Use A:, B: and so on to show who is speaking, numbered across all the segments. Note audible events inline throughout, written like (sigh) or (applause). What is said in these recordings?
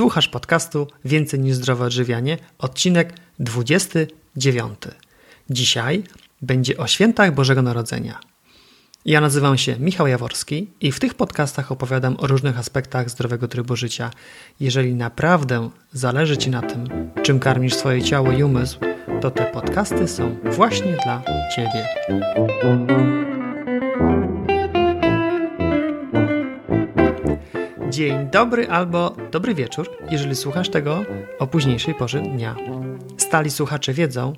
A: Słuchasz podcastu Więcej niż zdrowe odżywianie, odcinek 29. Dzisiaj będzie o świętach Bożego Narodzenia. Ja nazywam się Michał Jaworski i w tych podcastach opowiadam o różnych aspektach zdrowego trybu życia. Jeżeli naprawdę zależy Ci na tym, czym karmisz swoje ciało i umysł, to te podcasty są właśnie dla Ciebie. Dzień dobry albo dobry wieczór, jeżeli słuchasz tego o późniejszej porze dnia. Stali słuchacze wiedzą,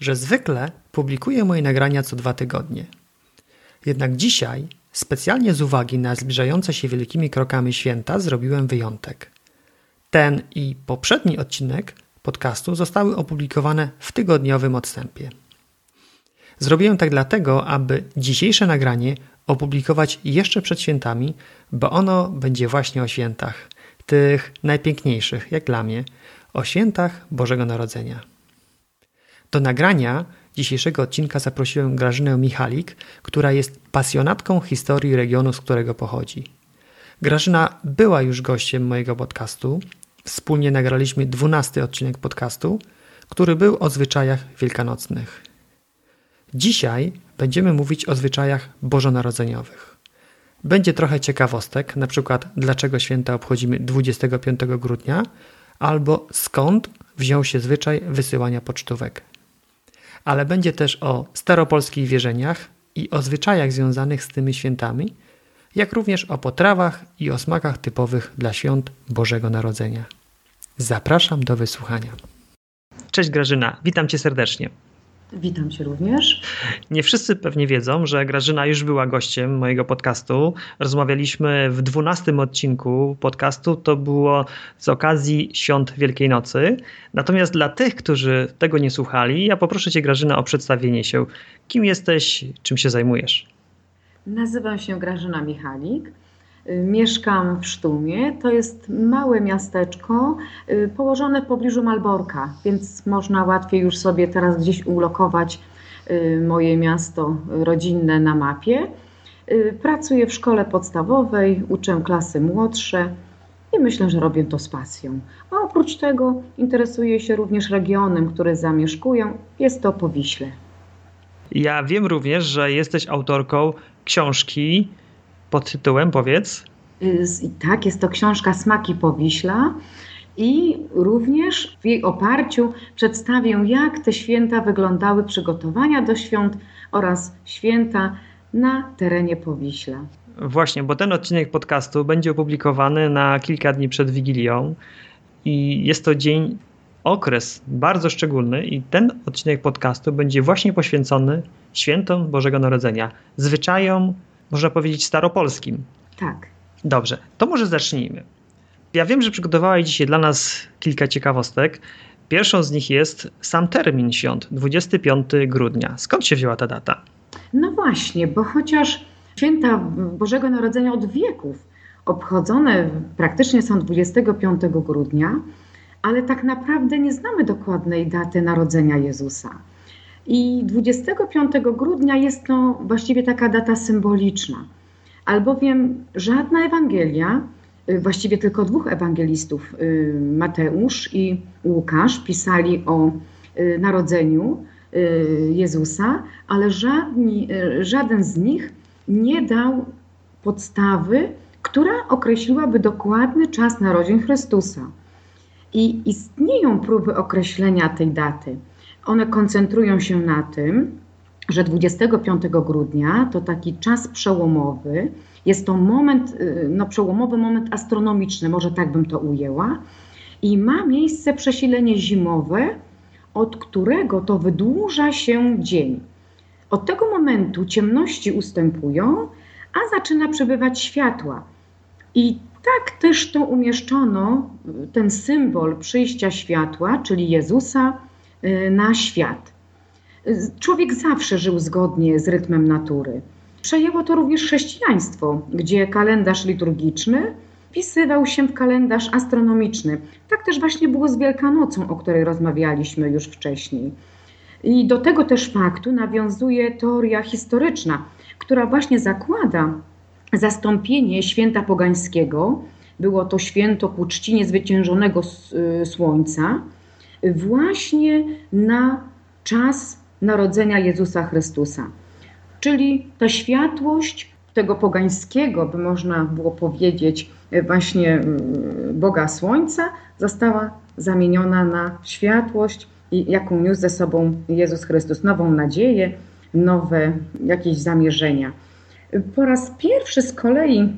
A: że zwykle publikuję moje nagrania co dwa tygodnie. Jednak dzisiaj, specjalnie z uwagi na zbliżające się wielkimi krokami święta, zrobiłem wyjątek. Ten i poprzedni odcinek podcastu zostały opublikowane w tygodniowym odstępie. Zrobiłem tak dlatego, aby dzisiejsze nagranie opublikować jeszcze przed świętami, bo ono będzie właśnie o świętach, tych najpiękniejszych, jak dla mnie, o świętach Bożego Narodzenia. Do nagrania dzisiejszego odcinka zaprosiłem Grażynę Michalik, która jest pasjonatką historii regionu, z którego pochodzi. Grażyna była już gościem mojego podcastu. Wspólnie nagraliśmy dwunasty odcinek podcastu, który był o zwyczajach wielkanocnych. Dzisiaj będziemy mówić o zwyczajach bożonarodzeniowych. Będzie trochę ciekawostek, na przykład dlaczego święta obchodzimy 25 grudnia, albo skąd wziął się zwyczaj wysyłania pocztówek. Ale będzie też o staropolskich wierzeniach i o zwyczajach związanych z tymi świętami, jak również o potrawach i o smakach typowych dla świąt Bożego Narodzenia. Zapraszam do wysłuchania. Cześć Grażyna, witam cię serdecznie.
B: Witam Cię również.
A: Nie wszyscy pewnie wiedzą, że Grażyna już była gościem mojego podcastu. Rozmawialiśmy w dwunastym odcinku podcastu. To było z okazji Świąt Wielkiej Nocy. Natomiast dla tych, którzy tego nie słuchali, ja poproszę Cię, Grażyna, o przedstawienie się. Kim jesteś, czym się zajmujesz?
B: Nazywam się Grażyna Michalik. Y, mieszkam w Sztumie. To jest małe miasteczko y, położone w pobliżu Malborka, więc można łatwiej już sobie teraz gdzieś ulokować y, moje miasto rodzinne na mapie. Pracuję w szkole podstawowej, uczę klasy młodsze i myślę, że robię to z pasją. A oprócz tego interesuję się również regionem, który zamieszkuję. Jest to Powiśle.
A: Ja wiem również, że jesteś autorką książki pod tytułem, powiedz.
B: Y, tak, jest to książka Smaki Powiśla. I również w jej oparciu przedstawię, jak te święta wyglądały, przygotowania do świąt oraz święta na terenie Powiśla.
A: Właśnie, bo ten odcinek podcastu będzie opublikowany na kilka dni przed Wigilią i jest to dzień, okres bardzo szczególny i ten odcinek podcastu będzie właśnie poświęcony świętom Bożego Narodzenia, zwyczajom, można powiedzieć, staropolskim.
B: Tak.
A: Dobrze, to może zacznijmy. Ja wiem, że przygotowałeś dzisiaj dla nas kilka ciekawostek. Pierwszą z nich jest sam termin świąt, 25 grudnia. Skąd się wzięła ta data?
B: No właśnie, bo chociaż święta Bożego Narodzenia od wieków obchodzone praktycznie są 25 grudnia, ale tak naprawdę nie znamy dokładnej daty narodzenia Jezusa. I 25 grudnia jest to właściwie taka data symboliczna, albowiem żadna Ewangelia, y, właściwie tylko dwóch ewangelistów, y, Mateusz i Łukasz, pisali o y, narodzeniu Jezusa, ale żadni, żaden z nich nie dał podstawy, która określiłaby dokładny czas narodzin Chrystusa. I istnieją próby określenia tej daty. One koncentrują się na tym, że 25 grudnia to taki czas przełomowy. Jest to moment, y, no przełomowy moment astronomiczny, może tak bym to ujęła. I ma miejsce przesilenie zimowe, od którego to wydłuża się dzień. Od tego momentu ciemności ustępują, a zaczyna przybywać światła. I tak też to umieszczono, ten symbol przyjścia światła, czyli Jezusa, Y, na świat. Człowiek zawsze żył zgodnie z rytmem natury. Przejęło to również chrześcijaństwo, gdzie kalendarz liturgiczny wpisywał się w kalendarz astronomiczny. Tak też właśnie było z Wielkanocą, o której rozmawialiśmy już wcześniej. I do tego też faktu nawiązuje teoria historyczna, która właśnie zakłada zastąpienie święta pogańskiego było to święto ku czci niezwyciężonego y, słońca, właśnie na czas narodzenia Jezusa Chrystusa. Czyli ta światłość tego pogańskiego, by można było powiedzieć, właśnie y, Boga Słońca, została zamieniona na światłość, jaką niósł ze sobą Jezus Chrystus, nową nadzieję, nowe jakieś zamierzenia. Po raz pierwszy z kolei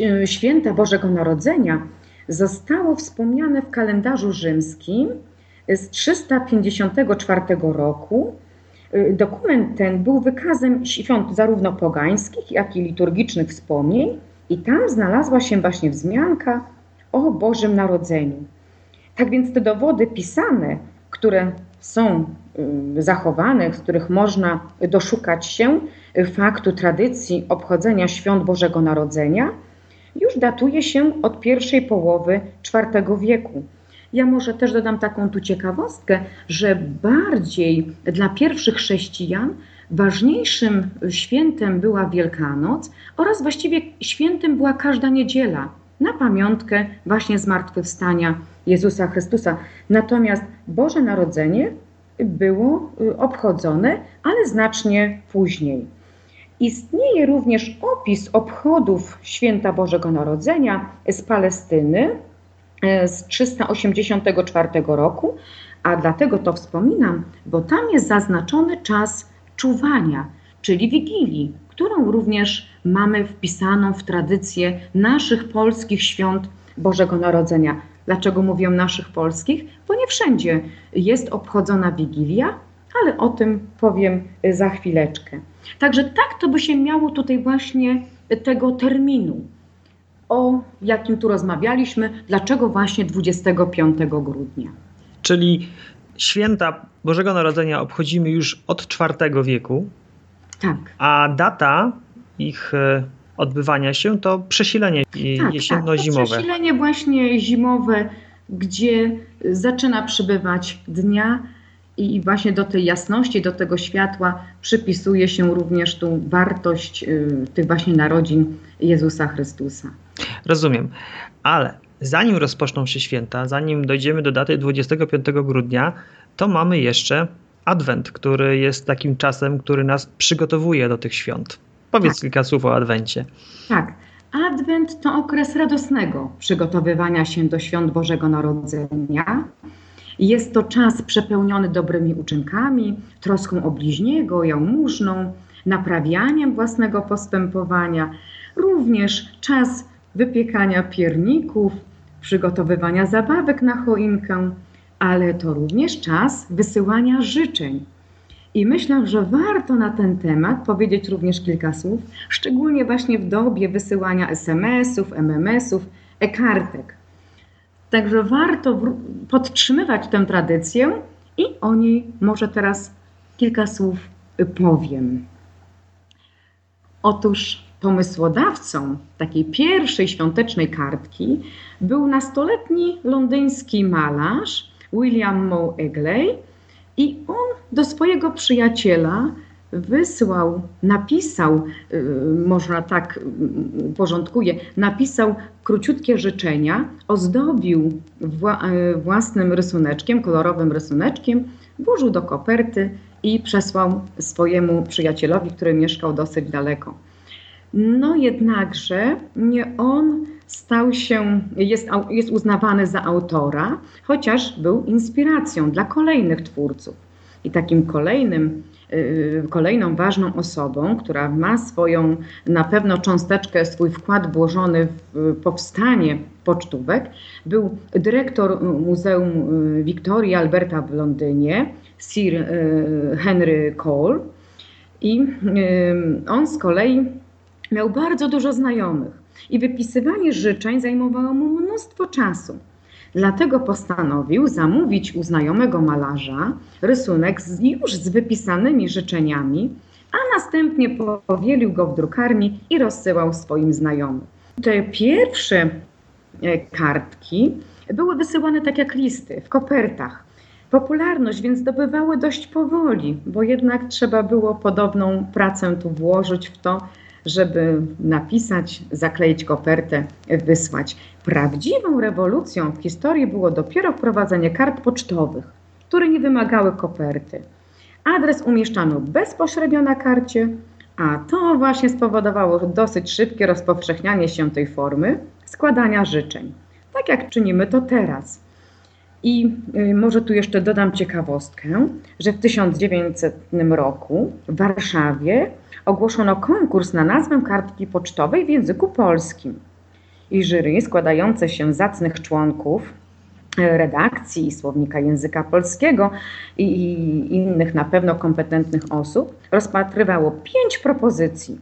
B: e, święta Bożego Narodzenia zostało wspomniane w kalendarzu rzymskim z 354 roku. E, dokument ten był wykazem świąt zarówno pogańskich, jak i liturgicznych wspomnień, i tam znalazła się właśnie wzmianka o Bożym Narodzeniu. Tak więc te dowody pisane, które są y, zachowane, z których można doszukać się faktu tradycji obchodzenia świąt Bożego Narodzenia, już datuje się od pierwszej połowy IV wieku. Ja może też dodam taką tu ciekawostkę, że bardziej dla pierwszych chrześcijan ważniejszym świętem była Wielkanoc oraz właściwie świętem była każda niedziela na pamiątkę właśnie zmartwychwstania Jezusa Chrystusa. Natomiast Boże Narodzenie było y, obchodzone, ale znacznie później. Istnieje również opis obchodów święta Bożego Narodzenia z Palestyny z 384 roku, a dlatego to wspominam, bo tam jest zaznaczony czas czuwania, czyli wigilii, którą również mamy wpisaną w tradycję naszych polskich świąt Bożego Narodzenia. Dlaczego mówię naszych polskich? Bo nie wszędzie jest obchodzona Wigilia, ale o tym powiem za chwileczkę. Także tak to by się miało tutaj właśnie tego terminu, o jakim tu rozmawialiśmy, dlaczego właśnie 25 grudnia.
A: Czyli święta Bożego Narodzenia obchodzimy już od IV wieku.
B: Tak.
A: A data ich e, odbywania się to przesilenie tak, jesienno-zimowe.
B: Tak, przesilenie właśnie zimowe, gdzie zaczyna przybywać dnia i właśnie do tej jasności, do tego światła przypisuje się również tu wartość y, tych właśnie narodzin Jezusa Chrystusa.
A: Rozumiem, ale zanim rozpoczną się święta, zanim dojdziemy do daty 25 grudnia, to mamy jeszcze Adwent, który jest takim czasem, który nas przygotowuje do tych świąt. Powiedz tak. kilka słów o Adwencie.
B: Tak. Adwent to okres radosnego przygotowywania się do świąt Bożego Narodzenia. Jest to czas przepełniony dobrymi uczynkami, troską o bliźniego, jałmużną, naprawianiem własnego postępowania, również czas wypiekania pierników, przygotowywania zabawek na choinkę, ale to również czas wysyłania życzeń. I myślę, że warto na ten temat powiedzieć również kilka słów, szczególnie właśnie w dobie wysyłania SMS-ów, MMS-ów, e-kartek. Także warto podtrzymywać tę tradycję i o niej może teraz kilka słów powiem. Otóż pomysłodawcą takiej pierwszej świątecznej kartki był nastoletni londyński malarz William Moe Egley i on do swojego przyjaciela wysłał, napisał, y, można tak y, porządkuje, napisał króciutkie życzenia, ozdobił y, własnym rysuneczkiem, kolorowym rysuneczkiem, włożył do koperty i przesłał swojemu przyjacielowi, który mieszkał dosyć daleko. No jednakże nie on stał się, jest, jest uznawany za autora, chociaż był inspiracją dla kolejnych twórców. I takim kolejnym, kolejną ważną osobą, która ma swoją na pewno cząsteczkę, swój wkład włożony w powstanie pocztówek, był dyrektor Muzeum Wiktorii Alberta w Londynie, Sir y, Henry Cole. I y, on z kolei miał bardzo dużo znajomych i wypisywanie życzeń zajmowało mu mnóstwo czasu. Dlatego postanowił zamówić u znajomego malarza rysunek z, już z wypisanymi życzeniami, a następnie powielił go w drukarni i rozsyłał swoim znajomym. Te pierwsze e, kartki były wysyłane tak jak listy, w kopertach. Popularność więc zdobywały dość powoli, bo jednak trzeba było podobną pracę tu włożyć w to, żeby napisać, zakleić kopertę, wysłać. Prawdziwą rewolucją w historii było dopiero wprowadzenie kart pocztowych, które nie wymagały koperty. Adres umieszczano bezpośrednio na karcie, a to właśnie spowodowało dosyć szybkie rozpowszechnianie się tej formy składania życzeń. Tak jak czynimy to teraz. I y, może tu jeszcze dodam ciekawostkę, że w 1900 roku w Warszawie ogłoszono konkurs na nazwę kartki pocztowej w języku polskim. I jury składające się z zacnych członków e, redakcji słownika języka polskiego i innych na pewno kompetentnych osób rozpatrywało pięć propozycji.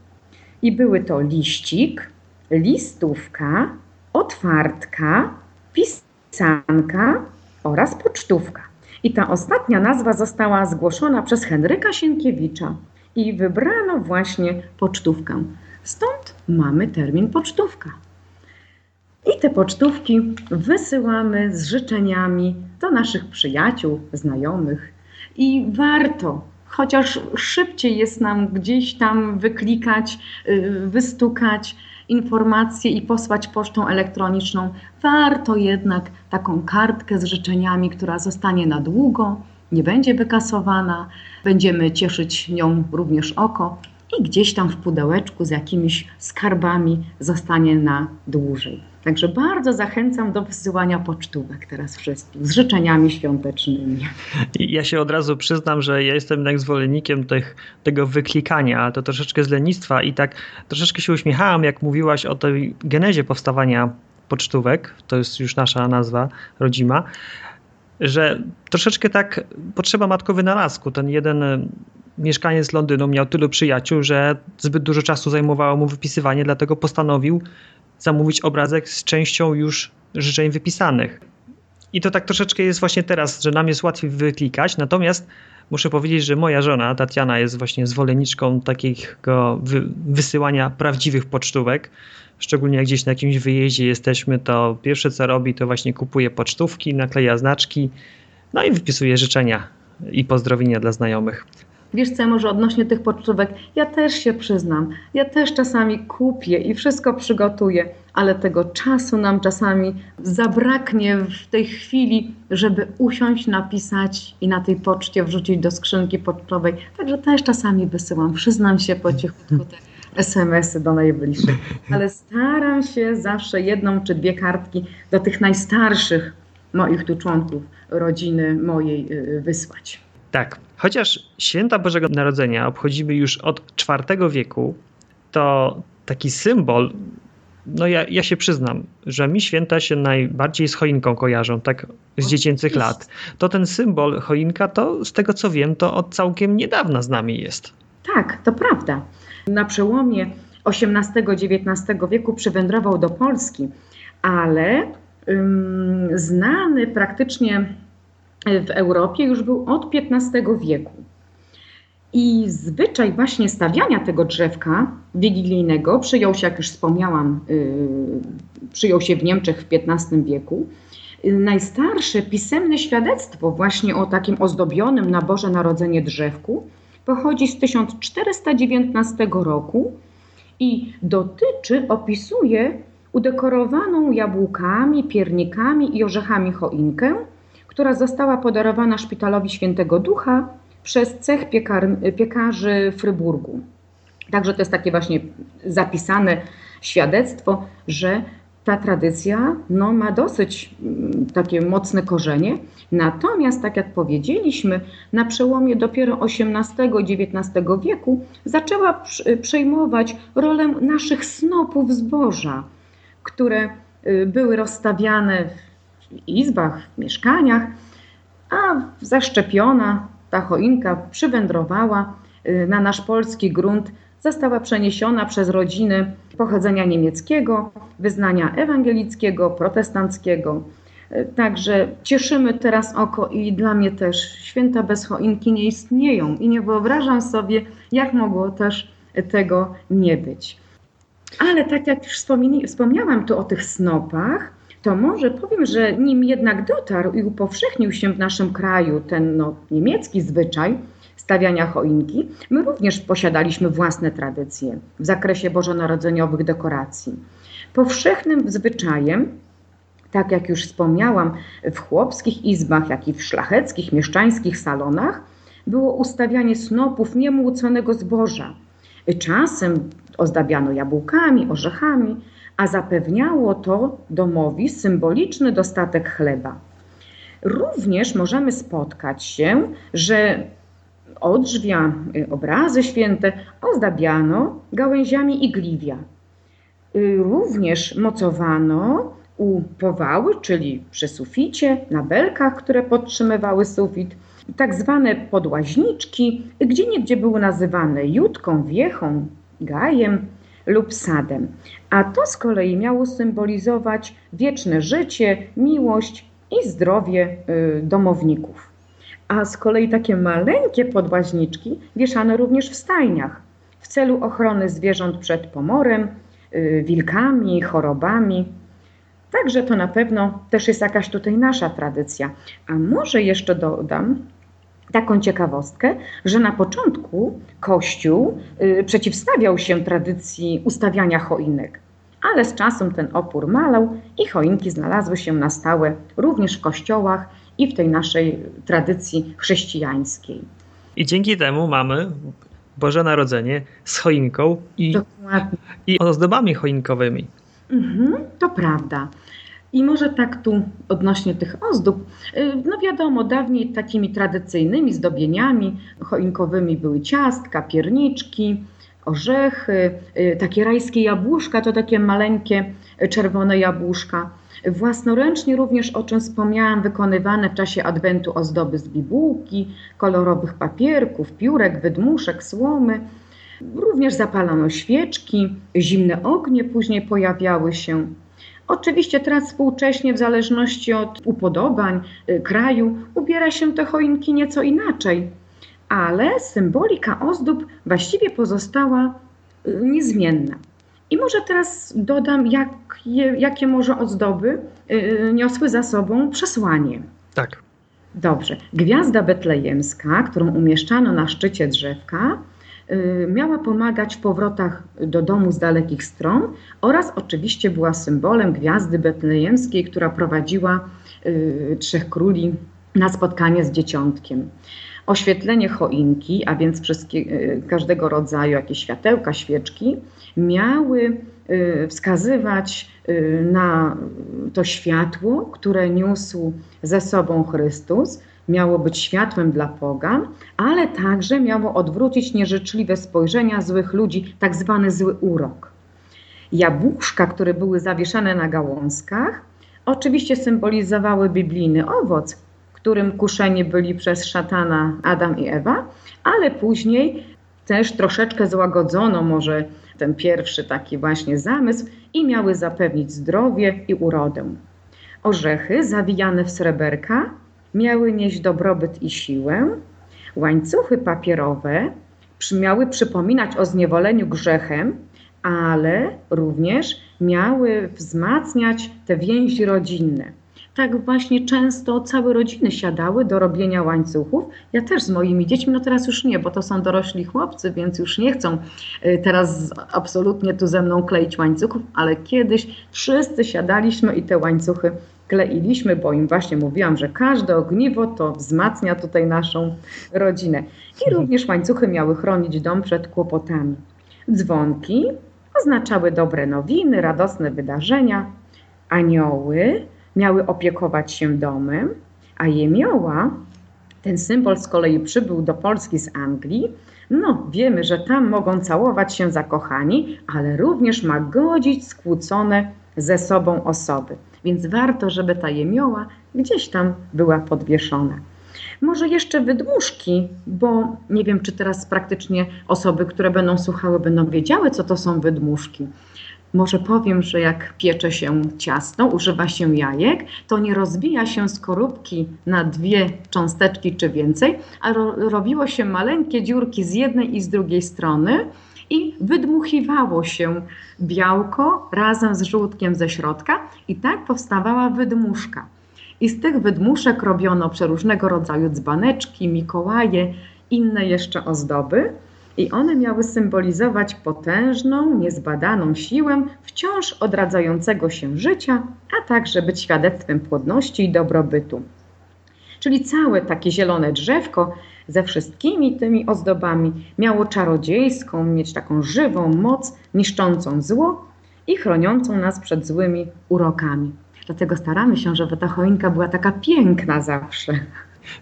B: I były to liścik, listówka, otwartka, pisanka oraz pocztówka. I ta ostatnia nazwa została zgłoszona przez Henryka Sienkiewicza i wybrano właśnie pocztówkę. Stąd mamy termin pocztówka. I te pocztówki wysyłamy z życzeniami do naszych przyjaciół, znajomych. I warto, chociaż szybciej jest nam gdzieś tam wyklikać, y, wystukać informacje i posłać pocztą elektroniczną, warto jednak taką kartkę z życzeniami, która zostanie na długo, nie będzie wykasowana, będziemy cieszyć nią również oko i gdzieś tam w pudełeczku z jakimiś skarbami zostanie na dłużej. Także bardzo zachęcam do wysyłania pocztówek teraz wszystkich z życzeniami świątecznymi.
A: Ja się od razu przyznam, że ja jestem jednak zwolennikiem tych, tego wyklikania, to troszeczkę z lenistwa i tak troszeczkę się uśmiechałam, jak mówiłaś o tej genezie powstawania pocztówek, to jest już nasza nazwa rodzima, że troszeczkę tak potrzeba matko wynalazku. Ten jeden e, mieszkaniec Londynu miał tylu przyjaciół, że zbyt dużo czasu zajmowało mu wypisywanie, dlatego postanowił zamówić obrazek z częścią już życzeń wypisanych. I to tak troszeczkę jest właśnie teraz, że nam jest łatwiej wyklikać, natomiast muszę powiedzieć, że moja żona Tatiana jest właśnie zwolenniczką takiego wysyłania prawdziwych pocztówek. Szczególnie jak gdzieś na jakimś wyjeździe jesteśmy, to pierwsze co robi, to właśnie kupuje pocztówki, nakleja znaczki, no i wypisuje życzenia i pozdrowienia dla znajomych.
B: Wiesz co, może odnośnie tych pocztówek, ja też się przyznam, ja też czasami kupię i wszystko przygotuję, ale tego czasu nam czasami zabraknie w tej chwili, żeby usiąść, napisać i na tej poczcie wrzucić do skrzynki pocztowej. Także też czasami wysyłam, przyznam się po cichutku SMS-y do najbliższych, (laughs) ale staram się zawsze jedną czy dwie kartki do tych najstarszych moich tu członków rodziny mojej y, wysłać.
A: Tak, chociaż święta Bożego Narodzenia obchodzimy już od IV wieku, to taki symbol, no ja, ja się przyznam, że mi święta się najbardziej z choinką kojarzą, tak z dziecięcych lat. To ten symbol choinka, to z tego co wiem, to od całkiem niedawna z nami jest.
B: Tak, to prawda. Na przełomie XVIII-XIX wieku przywędrował do Polski, ale ym, znany praktycznie w Europie już był od XV wieku. I zwyczaj właśnie stawiania tego drzewka wigilijnego przyjął się, jak już wspomniałam, yy, przyjął się w Niemczech w XV wieku. Najstarsze pisemne świadectwo właśnie o takim ozdobionym na Boże Narodzenie drzewku pochodzi z 1419 roku i dotyczy, opisuje udekorowaną jabłkami, piernikami i orzechami choinkę, która została podarowana szpitalowi Świętego Ducha przez cech piekar, piekarzy Fryburgu. Także to jest takie właśnie zapisane świadectwo, że ta tradycja no, ma dosyć mm, takie mocne korzenie. Natomiast, tak jak powiedzieliśmy, na przełomie dopiero XVIII-XIX wieku zaczęła przejmować rolę naszych snopów zboża, które y, były rozstawiane w izbach, w mieszkaniach, a zaszczepiona ta choinka przywędrowała y, na nasz polski grunt została przeniesiona przez rodziny pochodzenia niemieckiego, wyznania ewangelickiego, protestanckiego. Także cieszymy teraz oko i dla mnie też święta bez choinki nie istnieją i nie wyobrażam sobie, jak mogło też tego nie być. Ale tak jak już wspomniałam tu o tych snopach, to może powiem, że nim jednak dotarł i upowszechnił się w naszym kraju ten no, niemiecki zwyczaj, stawiania choinki, my również posiadaliśmy własne tradycje w zakresie bożonarodzeniowych dekoracji. Powszechnym zwyczajem tak jak już wspomniałam, w chłopskich izbach, jak i w szlacheckich, mieszczańskich salonach było ustawianie snopów niemłóconego zboża. Czasem ozdabiano jabłkami, orzechami, a zapewniało to domowi symboliczny dostatek chleba. Również możemy spotkać się, że odrzwia, y, obrazy święte ozdabiano gałęziami igliwia. Y, również mocowano u powały, czyli przy suficie, na belkach, które podtrzymywały sufit, tak zwane podłaźniczki, gdzie niegdzie były nazywane jutką, wiechą, gajem lub sadem. A to z kolei miało symbolizować wieczne życie, miłość i zdrowie y, domowników. A z kolei takie maleńkie podłaźniczki wieszano również w stajniach w celu ochrony zwierząt przed pomorem, y, wilkami, chorobami. Także to na pewno też jest jakaś tutaj nasza tradycja. A może jeszcze dodam taką ciekawostkę, że na początku Kościół y, przeciwstawiał się tradycji ustawiania choinek, ale z czasem ten opór malał i choinki znalazły się na stałe również w kościołach i w tej naszej tradycji chrześcijańskiej.
A: I dzięki temu mamy Boże Narodzenie z choinką i, i ozdobami choinkowymi.
B: Mhm, to prawda. I może tak tu odnośnie tych ozdób, y, no wiadomo, dawniej takimi tradycyjnymi zdobieniami choinkowymi były ciastka, pierniczki, orzechy, y, takie rajskie jabłuszka, to takie maleńkie y, czerwone jabłuszka. Własnoręcznie również, o czym wspomniałam, wykonywane w czasie adwentu ozdoby z bibułki, kolorowych papierków, piórek, wydmuszek, słomy. Również zapalano świeczki, zimne ognie później pojawiały się. Oczywiście teraz współcześnie, w zależności od upodobań y, kraju, ubiera się te choinki nieco inaczej, ale symbolika ozdób właściwie pozostała y, niezmienna. I może teraz dodam, jak je, jakie może ozdoby y, niosły za sobą przesłanie.
A: Tak.
B: Dobrze. Gwiazda betlejemska, którą umieszczano na szczycie drzewka, Y, miała pomagać w powrotach do domu z dalekich stron oraz oczywiście była symbolem gwiazdy betlejemskiej, która prowadziła y, trzech króli na spotkanie z dzieciątkiem. Oświetlenie choinki, a więc wszystkie, y, każdego rodzaju jakieś światełka, świeczki, miały wskazywać na to światło, które niósł ze sobą Chrystus, miało być światłem dla pogan, ale także miało odwrócić nieżyczliwe spojrzenia złych ludzi, tak zwany zły urok. Jabłuszka, które były zawieszane na gałązkach, oczywiście symbolizowały biblijny owoc, którym kuszeni byli przez szatana Adam i Ewa, ale później też troszeczkę złagodzono może ten pierwszy taki właśnie zamysł i miały zapewnić zdrowie i urodę. Orzechy zawijane w sreberka miały nieść dobrobyt i siłę, łańcuchy papierowe miały przypominać o zniewoleniu grzechem, ale również miały wzmacniać te więzi rodzinne. Tak właśnie często całe rodziny siadały do robienia łańcuchów. Ja też z moimi dziećmi, no teraz już nie, bo to są dorośli chłopcy, więc już nie chcą y, teraz absolutnie tu ze mną kleić łańcuchów, ale kiedyś wszyscy siadaliśmy i te łańcuchy kleiliśmy, bo im właśnie mówiłam, że każde ogniwo to wzmacnia tutaj naszą rodzinę. I mhm. również łańcuchy miały chronić dom przed kłopotami. Dzwonki oznaczały dobre nowiny, radosne wydarzenia. Anioły miały opiekować się domem, a jemioła, ten symbol z kolei przybył do Polski z Anglii. No, wiemy, że tam mogą całować się zakochani, ale również ma godzić skłócone ze sobą osoby więc warto, żeby ta jemioła gdzieś tam była podwieszona. Może jeszcze wydmuszki, bo nie wiem, czy teraz praktycznie osoby, które będą słuchały, będą wiedziały, co to są wydmuszki. Może powiem, że jak piecze się ciasto, używa się jajek, to nie rozbija się skorupki na dwie cząsteczki czy więcej, a ro robiło się maleńkie dziurki z jednej i z drugiej strony i wydmuchiwało się białko razem z żółtkiem ze środka i tak powstawała wydmuszka. I z tych wydmuszek robiono przeróżnego rodzaju dzbaneczki, mikołaje inne jeszcze ozdoby, i one miały symbolizować potężną, niezbadaną siłę wciąż odradzającego się życia, a także być świadectwem płodności i dobrobytu. Czyli całe takie zielone drzewko ze wszystkimi tymi ozdobami miało czarodziejską, mieć taką żywą moc, niszczącą zło i chroniącą nas przed złymi urokami. Dlatego staramy się, żeby ta choinka była taka piękna zawsze.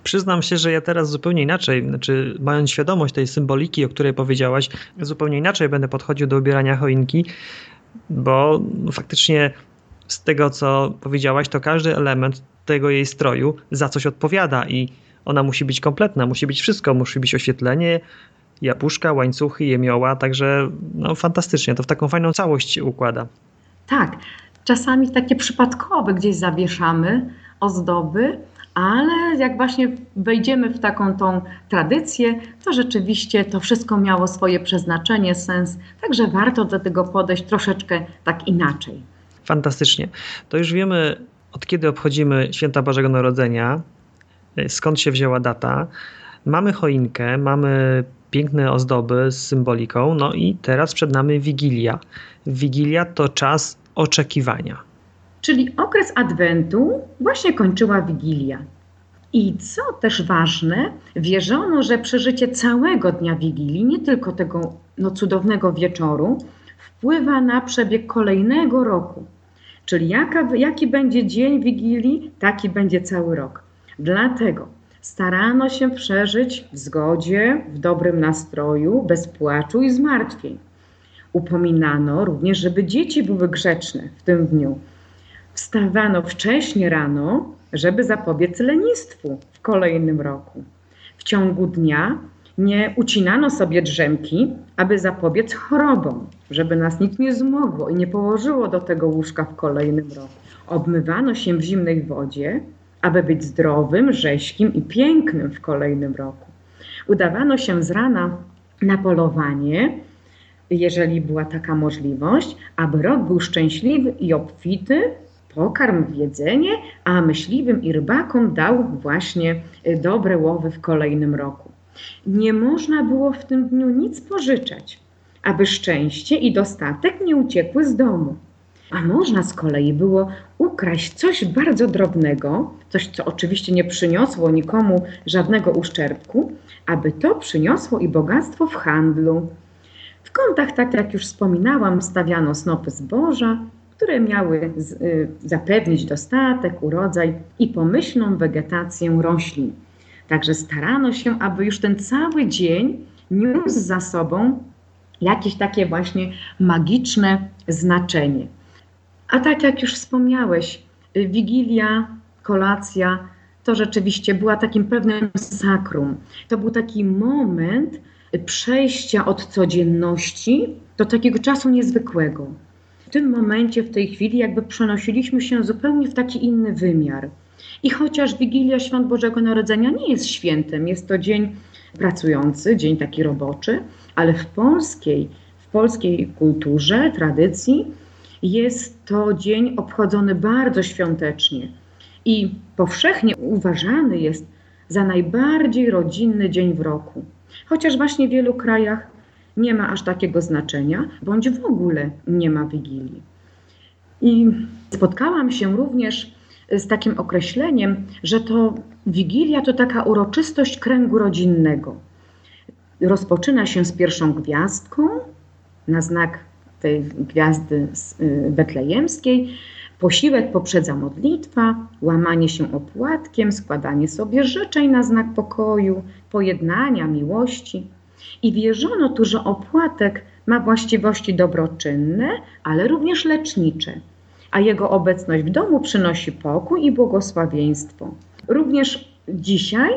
A: Przyznam się, że ja teraz zupełnie inaczej, znaczy mając świadomość tej symboliki, o której powiedziałaś, zupełnie inaczej będę podchodził do ubierania choinki, bo faktycznie z tego, co powiedziałaś, to każdy element tego jej stroju za coś odpowiada i ona musi być kompletna, musi być wszystko, musi być oświetlenie, jabłuszka, łańcuchy, jemioła, także no, fantastycznie, to w taką fajną całość układa.
B: Tak, czasami takie przypadkowe gdzieś zawieszamy ozdoby, ale jak właśnie wejdziemy w taką tą tradycję, to rzeczywiście to wszystko miało swoje przeznaczenie, sens, także warto do tego podejść troszeczkę tak inaczej.
A: Fantastycznie. To już wiemy, od kiedy obchodzimy święta Bożego Narodzenia, skąd się wzięła data. Mamy choinkę, mamy piękne ozdoby z symboliką, no i teraz przed nami Wigilia. Wigilia to czas oczekiwania.
B: Czyli okres Adwentu właśnie kończyła Wigilia. I co też ważne, wierzono, że przeżycie całego dnia Wigilii, nie tylko tego no, cudownego wieczoru, wpływa na przebieg kolejnego roku. Czyli jaka, jaki będzie dzień Wigilii, taki będzie cały rok. Dlatego starano się przeżyć w zgodzie, w dobrym nastroju, bez płaczu i zmartwień. Upominano również, żeby dzieci były grzeczne w tym dniu. Wstawano wcześnie rano, żeby zapobiec lenistwu w kolejnym roku. W ciągu dnia nie ucinano sobie drzemki, aby zapobiec chorobom, żeby nas nic nie zmogło i nie położyło do tego łóżka w kolejnym roku. Obmywano się w zimnej wodzie, aby być zdrowym, rześkim i pięknym w kolejnym roku. Udawano się z rana na polowanie, jeżeli była taka możliwość, aby rok był szczęśliwy i obfity, pokarm w jedzenie, a myśliwym i rybakom dał właśnie y, dobre łowy w kolejnym roku. Nie można było w tym dniu nic pożyczać, aby szczęście i dostatek nie uciekły z domu. A można z kolei było ukraść coś bardzo drobnego, coś, co oczywiście nie przyniosło nikomu żadnego uszczerbku, aby to przyniosło i bogactwo w handlu. W kątach, tak jak już wspominałam, stawiano snopy zboża, które miały y, zapewnić dostatek, urodzaj i pomyślną wegetację roślin. Także starano się, aby już ten cały dzień niósł za sobą jakieś takie właśnie magiczne znaczenie. A tak jak już wspomniałeś, y, Wigilia, kolacja to rzeczywiście była takim pewnym sakrum. To był taki moment przejścia od codzienności do takiego czasu niezwykłego. W tym momencie, w tej chwili, jakby przenosiliśmy się zupełnie w taki inny wymiar. I chociaż Wigilia Świąt Bożego Narodzenia nie jest świętem, jest to dzień pracujący, dzień taki roboczy, ale w polskiej, w polskiej kulturze, tradycji jest to dzień obchodzony bardzo świątecznie i powszechnie uważany jest za najbardziej rodzinny dzień w roku. Chociaż właśnie w wielu krajach nie ma aż takiego znaczenia, bądź w ogóle nie ma wigilii. I spotkałam się również z takim określeniem, że to wigilia to taka uroczystość kręgu rodzinnego. Rozpoczyna się z pierwszą gwiazdką na znak tej gwiazdy y, betlejemskiej. Posiłek poprzedza modlitwa, łamanie się opłatkiem, składanie sobie życzeń na znak pokoju, pojednania, miłości. I wierzono tu, że opłatek ma właściwości dobroczynne, ale również lecznicze, a jego obecność w domu przynosi pokój i błogosławieństwo. Również dzisiaj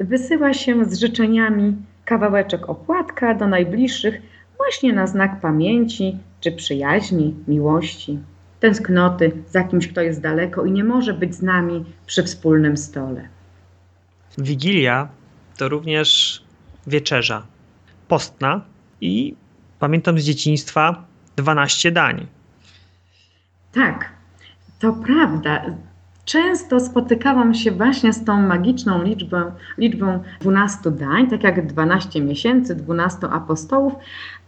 B: wysyła się z życzeniami kawałeczek opłatka do najbliższych, właśnie na znak pamięci czy przyjaźni, miłości, tęsknoty za kimś, kto jest daleko i nie może być z nami przy wspólnym stole.
A: Wigilia to również wieczerza postna i pamiętam z dzieciństwa 12 dań.
B: Tak, to prawda. często spotykałam się właśnie z tą magiczną liczbą, liczbą 12 dań, tak jak 12 miesięcy, 12 apostołów,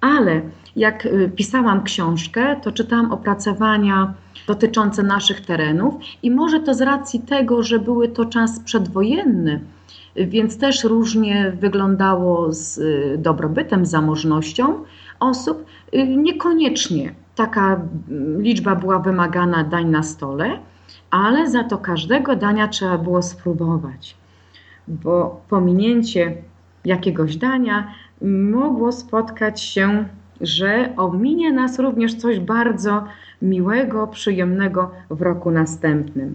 B: ale jak y, pisałam książkę, to czytałam opracowania dotyczące naszych terenów i może to z racji tego, że były to czas przedwojenny, więc też różnie wyglądało z y, dobrobytem, zamożnością osób. Y, niekoniecznie taka liczba była wymagana dań na stole, ale za to każdego dania trzeba było spróbować, bo pominięcie jakiegoś dania mogło spotkać się, że ominie nas również coś bardzo miłego, przyjemnego w roku następnym.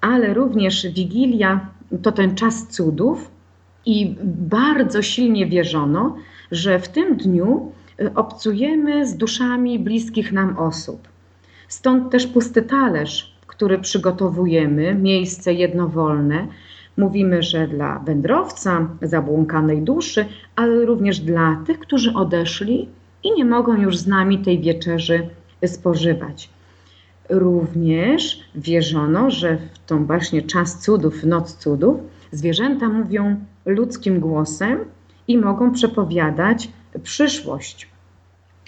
B: Ale również Wigilia to ten czas cudów i bardzo silnie wierzono, że w tym dniu y, obcujemy z duszami bliskich nam osób. Stąd też pusty talerz, który przygotowujemy, miejsce jednowolne, Mówimy, że dla wędrowca, zabłąkanej duszy, ale również dla tych, którzy odeszli i nie mogą już z nami tej wieczerzy spożywać. Również wierzono, że w tą właśnie czas cudów, noc cudów, zwierzęta mówią ludzkim głosem i mogą przepowiadać przyszłość.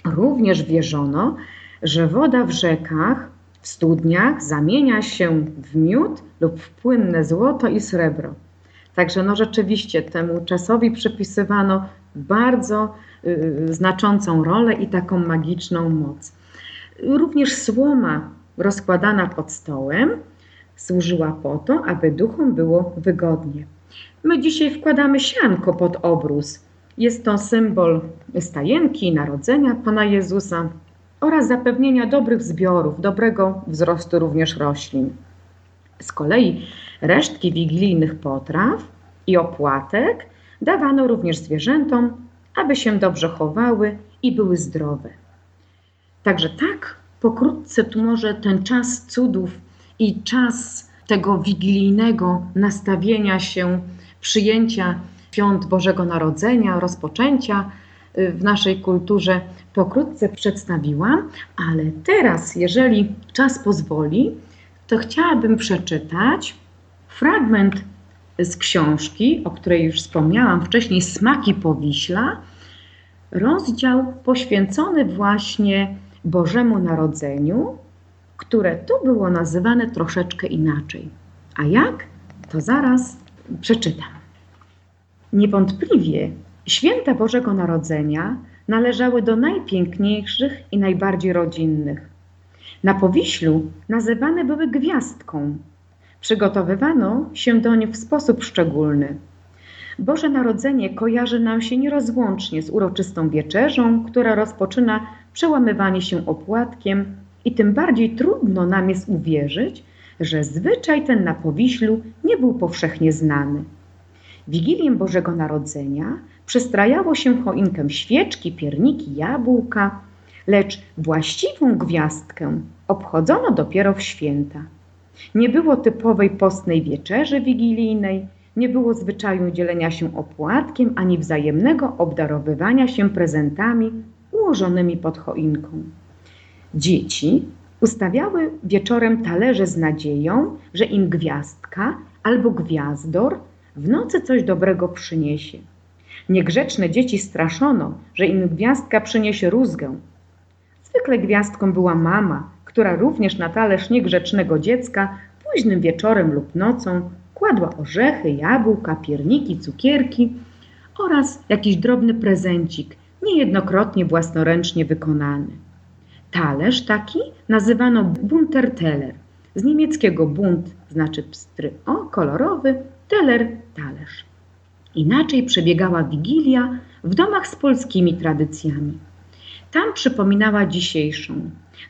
B: Również wierzono, że woda w rzekach, w studniach zamienia się w miód lub w płynne złoto i srebro. Także no rzeczywiście temu czasowi przypisywano bardzo y, znaczącą rolę i taką magiczną moc. Również słoma rozkładana pod stołem służyła po to, aby duchom było wygodnie. My dzisiaj wkładamy sianko pod obrus. Jest to symbol stajenki, narodzenia Pana Jezusa oraz zapewnienia dobrych zbiorów, dobrego wzrostu również roślin. Z kolei resztki wigilijnych potraw i opłatek dawano również zwierzętom, aby się dobrze chowały i były zdrowe. Także tak pokrótce tu może ten czas cudów i czas tego wigilijnego nastawienia się, przyjęcia świąt Bożego Narodzenia, rozpoczęcia y, w naszej kulturze pokrótce przedstawiłam, ale teraz, jeżeli czas pozwoli, to chciałabym przeczytać fragment z książki, o której już wspomniałam wcześniej, Smaki Powiśla, rozdział poświęcony właśnie Bożemu Narodzeniu, które tu było nazywane troszeczkę inaczej. A jak? To zaraz przeczytam. Niewątpliwie święta Bożego Narodzenia należały do najpiękniejszych i najbardziej rodzinnych. Na Powiślu nazywane były gwiazdką. Przygotowywano się do nich w sposób szczególny. Boże Narodzenie kojarzy nam się nierozłącznie z uroczystą wieczerzą, która rozpoczyna przełamywanie się opłatkiem i tym bardziej trudno nam jest uwierzyć, że zwyczaj ten na Powiślu nie był powszechnie znany. Wigilię Bożego Narodzenia przystrajało się choinkę świeczki, pierniki, jabłka, lecz właściwą gwiazdkę obchodzono dopiero w święta. Nie było typowej postnej wieczerzy wigilijnej, nie było zwyczaju dzielenia się opłatkiem ani wzajemnego obdarowywania się prezentami ułożonymi pod choinką. Dzieci ustawiały wieczorem talerze z nadzieją, że im gwiazdka albo gwiazdor w nocy coś dobrego przyniesie. Niegrzeczne dzieci straszono, że im gwiazdka przyniesie rózgę. Zwykle gwiazdką była mama, która również na talerz niegrzecznego dziecka późnym wieczorem lub nocą kładła orzechy, jabłka, pierniki, cukierki oraz jakiś drobny prezencik, niejednokrotnie własnoręcznie wykonany. Talerz taki nazywano bunterteller. Z niemieckiego bunt znaczy pstry o, kolorowy, teller talerz. Inaczej przebiegała wigilia w domach z polskimi tradycjami. Tam przypominała dzisiejszą.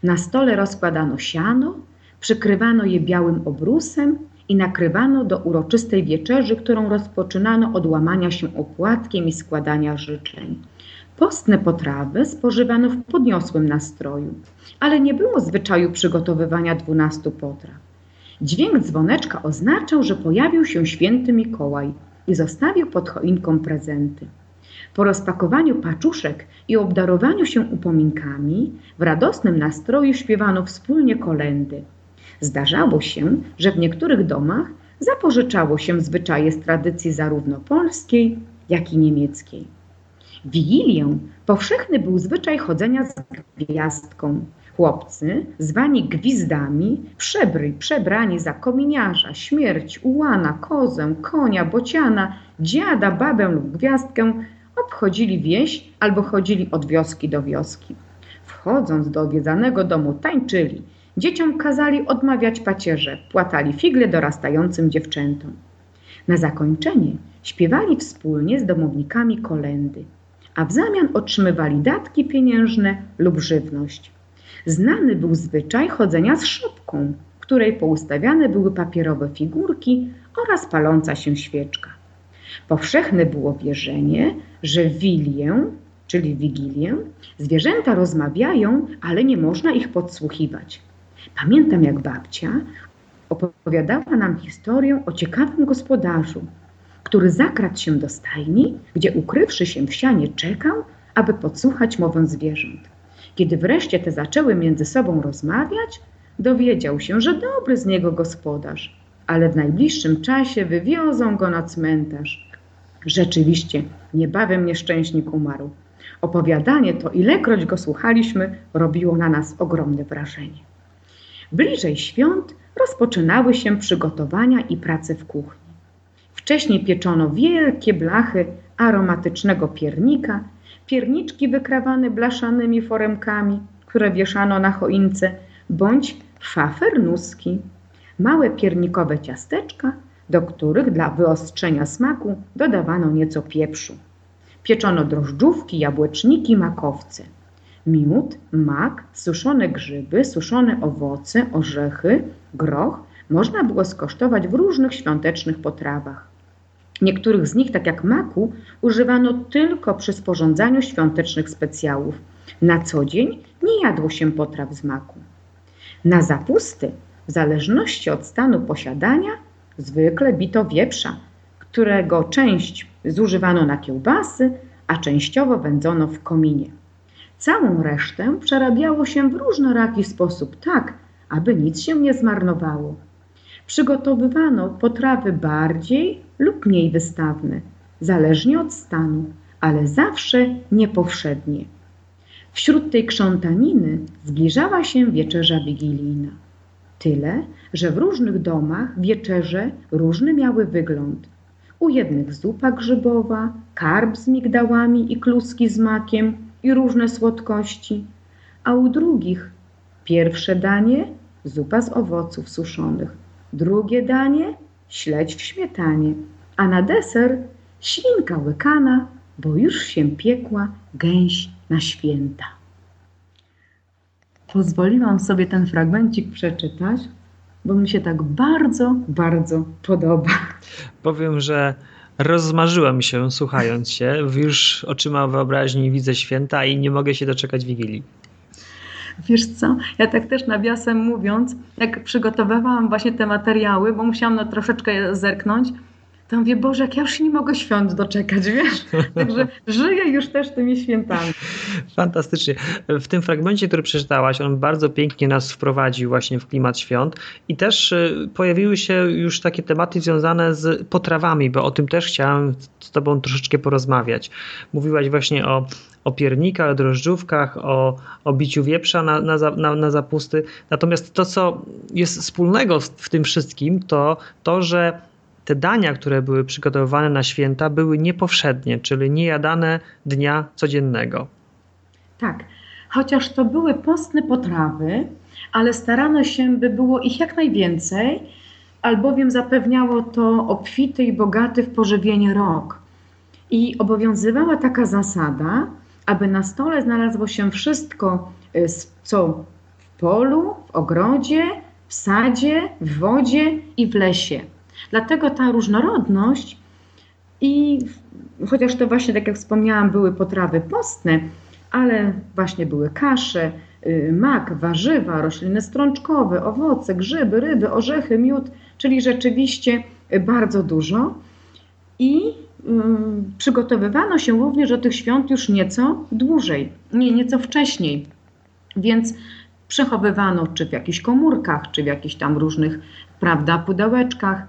B: Na stole rozkładano siano, przykrywano je białym obrusem i nakrywano do uroczystej wieczerzy, którą rozpoczynano od łamania się opłatkiem i składania życzeń. Postne potrawy spożywano w podniosłym nastroju, ale nie było zwyczaju przygotowywania dwunastu potraw. Dźwięk dzwoneczka oznaczał, że pojawił się święty Mikołaj i zostawił pod choinką prezenty. Po rozpakowaniu paczuszek i obdarowaniu się upominkami, w radosnym nastroju śpiewano wspólnie kolendy. Zdarzało się, że w niektórych domach zapożyczało się zwyczaje z tradycji zarówno polskiej, jak i niemieckiej. Wigilię powszechny był zwyczaj chodzenia z gwiazdką. Chłopcy, zwani gwizdami, przebry, przebrani za kominiarza, śmierć, ułana, kozę, konia, bociana, dziada, babę lub gwiazdkę, obchodzili wieś albo chodzili od wioski do wioski. Wchodząc do odwiedzanego domu tańczyli, dzieciom kazali odmawiać pacierze, płatali figle dorastającym dziewczętom. Na zakończenie śpiewali wspólnie z domownikami kolendy, a w zamian otrzymywali datki pieniężne lub żywność. Znany był zwyczaj chodzenia z szopką, której poustawiane były papierowe figurki oraz paląca się świeczka. Powszechne było wierzenie, że w Wilię, czyli Wigilię, zwierzęta rozmawiają, ale nie można ich podsłuchiwać. Pamiętam, jak babcia opowiadała nam historię o ciekawym gospodarzu, który zakradł się do stajni, gdzie ukrywszy się w sianie czekał, aby podsłuchać mowę zwierząt. Kiedy wreszcie te zaczęły między sobą rozmawiać, dowiedział się, że dobry z niego gospodarz, ale w najbliższym czasie wywiozą go na cmentarz. Rzeczywiście, niebawem nieszczęśnik umarł. Opowiadanie to, ilekroć go słuchaliśmy, robiło na nas ogromne wrażenie. Bliżej świąt rozpoczynały się przygotowania i prace w kuchni. Wcześniej pieczono wielkie blachy aromatycznego piernika, pierniczki wykrawane blaszanymi foremkami, które wieszano na choince, bądź fafernuski, małe piernikowe ciasteczka, do których dla wyostrzenia smaku dodawano nieco pieprzu. Pieczono drożdżówki, jabłeczniki, makowce. Miód, mak, suszone grzyby, suszone owoce, orzechy, groch można było skosztować w różnych świątecznych potrawach. Niektórych z nich, tak jak maku, używano tylko przy sporządzaniu świątecznych specjałów. Na co dzień nie jadło się potraw z maku. Na zapusty, w zależności od stanu posiadania, zwykle bito wieprza, którego część zużywano na kiełbasy, a częściowo wędzono w kominie. Całą resztę przerabiało się w różnoraki sposób, tak, aby nic się nie zmarnowało. Przygotowywano potrawy bardziej lub mniej wystawne, zależnie od stanu, ale zawsze niepowszednie. Wśród tej krzątaniny zbliżała się wieczerza wigilijna. Tyle, że w różnych domach wieczerze różny miały wygląd. U jednych zupa grzybowa, karb z migdałami i kluski z makiem i różne słodkości, a u drugich pierwsze danie zupa z owoców suszonych, drugie danie śledź w śmietanie, a na deser świnka łykana, bo już się piekła gęś na święta. Pozwoliłam sobie ten fragmencik przeczytać, bo mi się tak bardzo, bardzo podoba.
A: Powiem, że rozmarzyłem się słuchając się. Już oczyma wyobraźni widzę święta i nie mogę się doczekać Wigilii.
B: Wiesz co, ja tak też nawiasem mówiąc, jak przygotowywałam właśnie te materiały, bo musiałam na troszeczkę zerknąć, to mówię, Boże, jak ja już nie mogę świąt doczekać, wiesz? (laughs) Także żyję już też tymi świętami.
A: Fantastycznie. W tym fragmencie, który przeczytałaś, on bardzo pięknie nas wprowadził właśnie w klimat świąt i też y, pojawiły się już takie tematy związane z potrawami, bo o tym też chciałam z Tobą troszeczkę porozmawiać. Mówiłaś właśnie o, o piernikach, o drożdżówkach, o, o biciu wieprza na, na, na, na zapusty. Natomiast to, co jest wspólnego w tym wszystkim, to to, że te dania, które były przygotowywane na święta, były niepowszednie, czyli niejadane dnia codziennego.
B: Tak, chociaż to były postne potrawy, ale starano się, by było ich jak najwięcej, albowiem zapewniało to obfity i bogaty w pożywienie rok. I obowiązywała taka zasada, aby na stole znalazło się wszystko, y, co w polu, w ogrodzie, w sadzie, w wodzie i w lesie. Dlatego ta różnorodność i chociaż to właśnie, tak jak wspomniałam, były potrawy postne, ale właśnie były kasze, y, mak, warzywa, rośliny strączkowe, owoce, grzyby, ryby, orzechy, miód, czyli rzeczywiście bardzo dużo. I y, przygotowywano się również do tych świąt już nieco dłużej, nie, nieco wcześniej. Więc Przechowywano czy w jakichś komórkach, czy w jakichś tam różnych, prawda, pudełeczkach,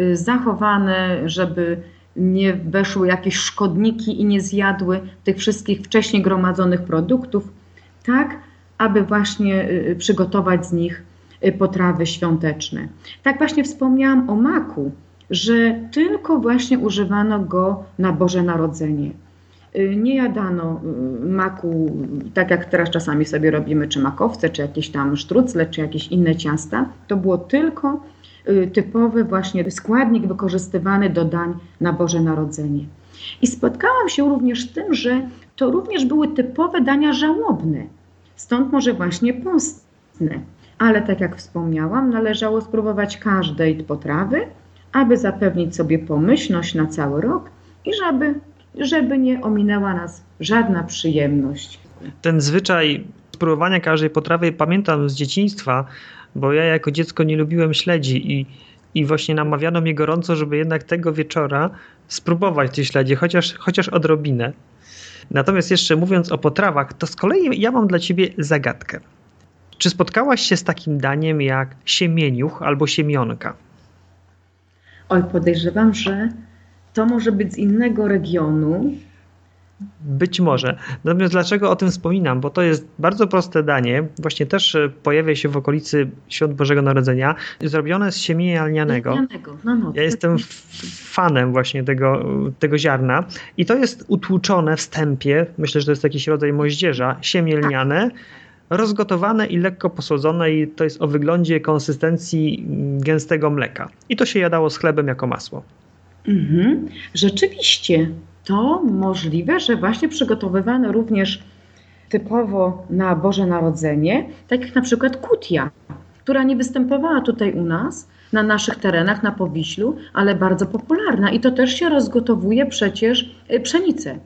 B: y, zachowane, żeby nie weszły jakieś szkodniki i nie zjadły tych wszystkich wcześniej gromadzonych produktów, tak aby właśnie y, przygotować z nich potrawy świąteczne. Tak właśnie wspomniałam o maku, że tylko właśnie używano go na Boże Narodzenie. Y, nie jadano y, maku, tak jak teraz czasami sobie robimy, czy makowce, czy jakieś tam sztrucle, czy jakieś inne ciasta. To było tylko y, typowy właśnie składnik wykorzystywany do dań na Boże Narodzenie. I spotkałam się również z tym, że to również były typowe dania żałobne, stąd może właśnie postne. Ale tak jak wspomniałam, należało spróbować każdej potrawy, aby zapewnić sobie pomyślność na cały rok i żeby żeby nie ominęła nas żadna przyjemność.
A: Ten zwyczaj spróbowania każdej potrawy pamiętam z dzieciństwa, bo ja jako dziecko nie lubiłem śledzi i, i właśnie namawiano mnie gorąco, żeby jednak tego wieczora spróbować tej śledzi, chociaż, chociaż odrobinę. Natomiast jeszcze mówiąc o potrawach, to z kolei ja mam dla ciebie zagadkę. Czy spotkałaś się z takim daniem jak siemieniuch albo siemionka?
B: Oj, podejrzewam, że to może być z innego regionu.
A: Być może. Natomiast dlaczego o tym wspominam? Bo to jest bardzo proste danie, właśnie też e, pojawia się w okolicy Świąt Bożego Narodzenia, zrobione z siemienia lnianego. lnianego. No, no, ja jestem fanem właśnie tego, tego ziarna i to jest utłuczone w stępie, myślę, że to jest jakiś rodzaj moździerza, siemię lniane, rozgotowane i lekko posłodzone i to jest o wyglądzie konsystencji gęstego mleka. I to się jadało z chlebem jako masło.
B: Mhm. Rzeczywiście to możliwe, że właśnie przygotowywano również typowo na Boże Narodzenie, tak jak na przykład kutia, która nie występowała tutaj u nas, na naszych terenach, na Powiślu, ale bardzo popularna. I to też się rozgotowuje przecież y, pszenicę.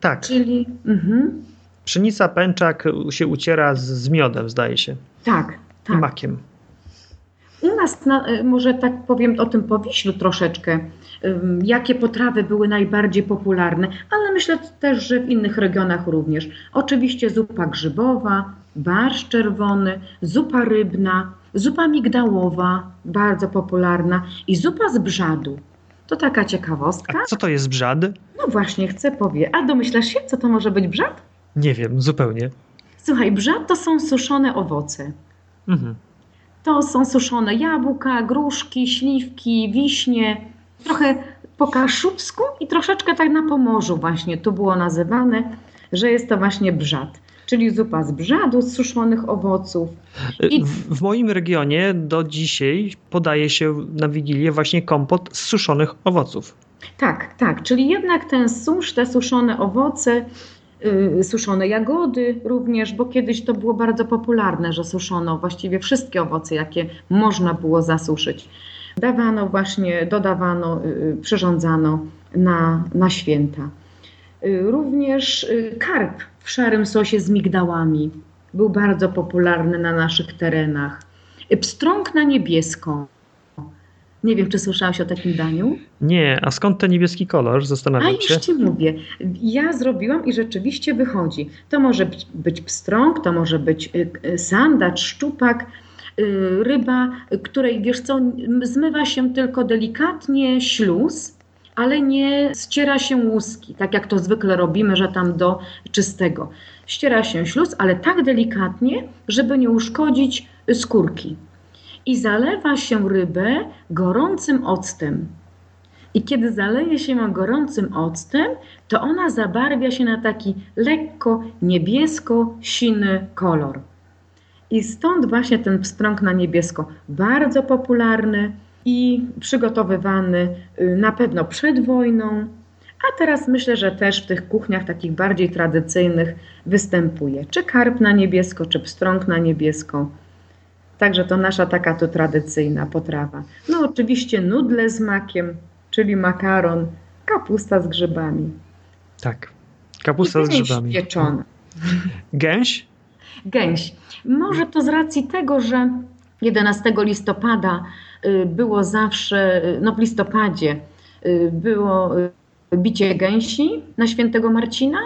A: Tak.
B: Czyli. Mhm.
A: Pszenica pęczak się uciera z, z miodem, zdaje się.
B: Tak, tak.
A: I makiem.
B: U nas, na, y, może tak powiem o tym Powiślu troszeczkę, jakie potrawy były najbardziej popularne, ale myślę też, że w innych regionach również. Oczywiście zupa grzybowa, barszcz czerwony, zupa rybna, zupa migdałowa, bardzo popularna i zupa z brzadu. To taka ciekawostka.
A: A co to jest brzad?
B: No właśnie, chcę powiedzieć. A domyślasz się, co to może być brzad?
A: Nie wiem, zupełnie.
B: Słuchaj, brzad to są suszone owoce. Mhm. To są suszone jabłka, gruszki, śliwki, wiśnie, trochę po kaszubsku i troszeczkę tak na Pomorzu właśnie tu było nazywane, że jest to właśnie brzad. Czyli zupa z brzadu, z suszonych owoców.
A: I... W, w moim regionie do dzisiaj podaje się na Wigilię właśnie kompot z suszonych owoców.
B: Tak, tak. Czyli jednak ten susz, te suszone owoce, suszone jagody również, bo kiedyś to było bardzo popularne, że suszono właściwie wszystkie owoce, jakie można było zasuszyć dawano właśnie, dodawano, y, y, przyrządzano na, na święta. Y, również karp w szarym sosie z migdałami był bardzo popularny na naszych terenach. Pstrąg na niebiesko. Nie wiem, czy słyszałeś o takim daniu?
A: Nie, a skąd ten niebieski kolor? Zastanawiam
B: się. A już ci mówię. Ja zrobiłam i rzeczywiście wychodzi. To może być, być pstrąg, to może być sandacz, szczupak, Y, ryba, której wiesz co, zmywa się tylko delikatnie śluz, ale nie ściera się łuski, tak jak to zwykle robimy, że tam do czystego. Ściera się śluz, ale tak delikatnie, żeby nie uszkodzić skórki. I zalewa się rybę gorącym octem. I kiedy zaleje się ją gorącym octem, to ona zabarwia się na taki lekko niebiesko-siny kolor. I stąd właśnie ten pstrąg na niebiesko bardzo popularny i przygotowywany y, na pewno przed wojną, a teraz myślę, że też w tych kuchniach takich bardziej tradycyjnych występuje. Czy karp na niebiesko, czy pstrąg na niebiesko. Także to nasza taka tu tradycyjna potrawa. No oczywiście nudle z makiem, czyli makaron, kapusta z grzybami.
A: Tak, kapusta z grzybami.
B: pieczona.
A: Gęś?
B: Gęś. Może to z racji tego, że 11 listopada y, było zawsze, y, no w listopadzie y, było bicie gęsi na świętego Marcina